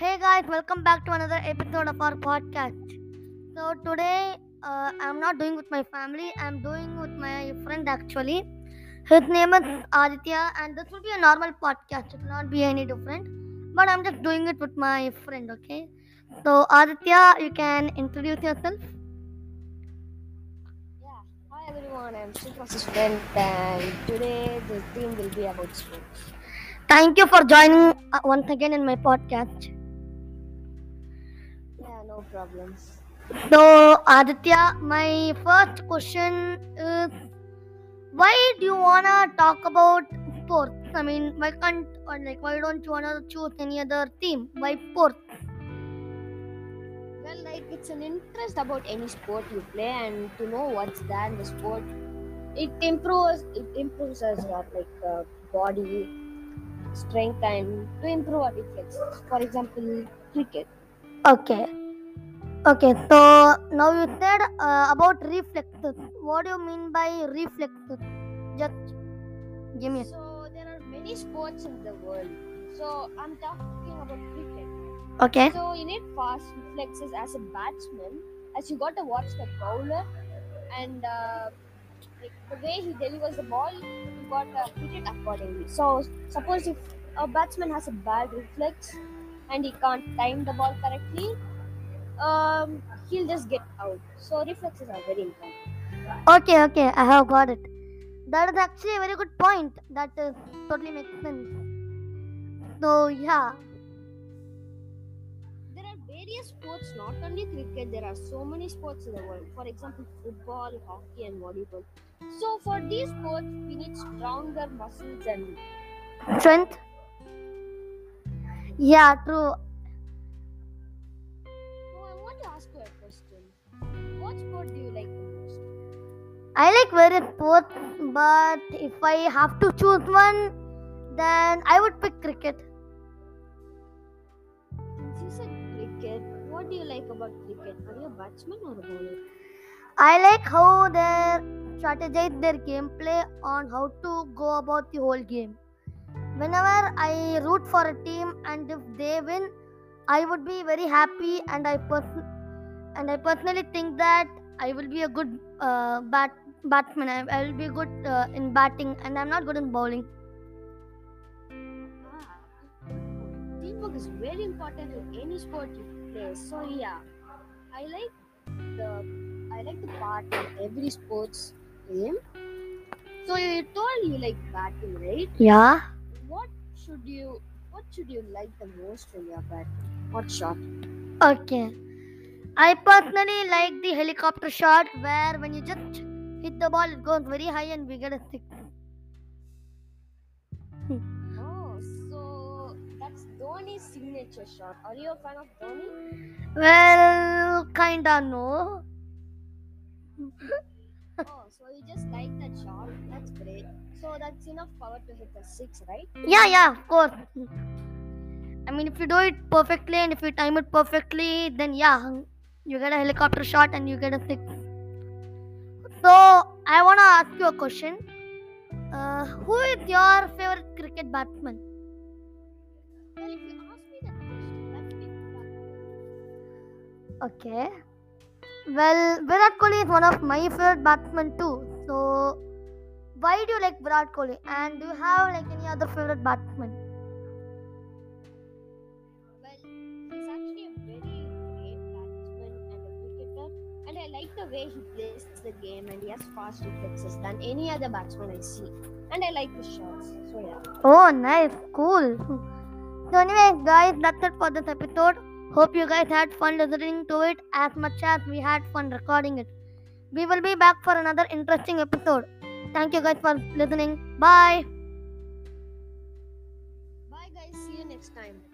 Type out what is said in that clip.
guys, welcome back to another episode of our podcast. So today, uh, I'm not doing with my family. I'm doing with my friend actually. His name is Aditya, and this will be a normal podcast. It will not be any different. But I'm just doing it with my friend. Okay. So Aditya, you can introduce yourself. Yeah, hi everyone, I'm Sripras's friend and today the theme will be about sports. Thank you for joining uh, once again in my podcast. Yeah, no problems. So Aditya, my first question is why do you wanna talk about sports? I mean, why can't or like why don't you wanna choose any other theme? Why sports? Well, like it's an interest about any sport you play and to know what's there in the sport. It improves it improves us our like uh, body strength and to improve our reflexes. For example, cricket. Okay. Okay, so now you said uh, about reflexes. What do you mean by reflexes? Just give me a So there are many sports in the world. So I'm talking about cricket. Okay. So you need fast reflexes as a batsman, as you got to watch the bowler and uh, like the way he delivers the ball, you got to hit it accordingly. So suppose if a batsman has a bad reflex and he can't time the ball correctly, um, he'll just get out. So reflexes are very important. Okay, okay, I have got it. That is actually a very good point. That is totally makes sense. So yeah. There are various sports, not only cricket. There are so many sports in the world. For example, football, hockey, and volleyball. So for these sports, we need stronger muscles and Strength? Yeah, true. Sport do you like the most? I like various sports, but if I have to choose one, then I would pick cricket. Since you said cricket, what do you like about cricket? Are you a batsman or a bowler? I like how they strategize their gameplay on how to go about the whole game. Whenever I root for a team and if they win, I would be very happy and I person and I personally think that I will be a good uh, bat batsman. I, I will be good uh, in batting and I'm not good in bowling. Ah, teamwork is very important in any sport you play. So yeah, I like the I like the part of every sports game. So you told you like batting, right? Yeah. What should you what should you like the most when you're batting? What shot? Okay. I personally like the helicopter shot where when you just hit the ball, it goes very high and we get a six. Oh, so that's Dhoni's signature shot. Are you a fan of Dhoni? Well, kinda no. oh, so you just like that shot. That's great. So that's enough power to hit the six, right? Yeah, yeah, of course. I mean, if you do it perfectly and if you time it perfectly, then yeah, you get a helicopter shot and you get a six. So, I want to ask you a question. Uh, who is your favorite cricket batsman? Well, if you ask me that question, Okay. Well, Virat Kohli is one of my favorite batsmen too. So, why do you like Virat Kohli? And do you have like any other favorite batsman? And I like the way he plays the game and he has fast reflexes than any other batsman I see. And I like his shots. So yeah. Oh, nice, cool. So, anyway, guys, that's it for this episode. Hope you guys had fun listening to it as much as we had fun recording it. We will be back for another interesting episode. Thank you guys for listening. Bye. Bye guys. See you next time.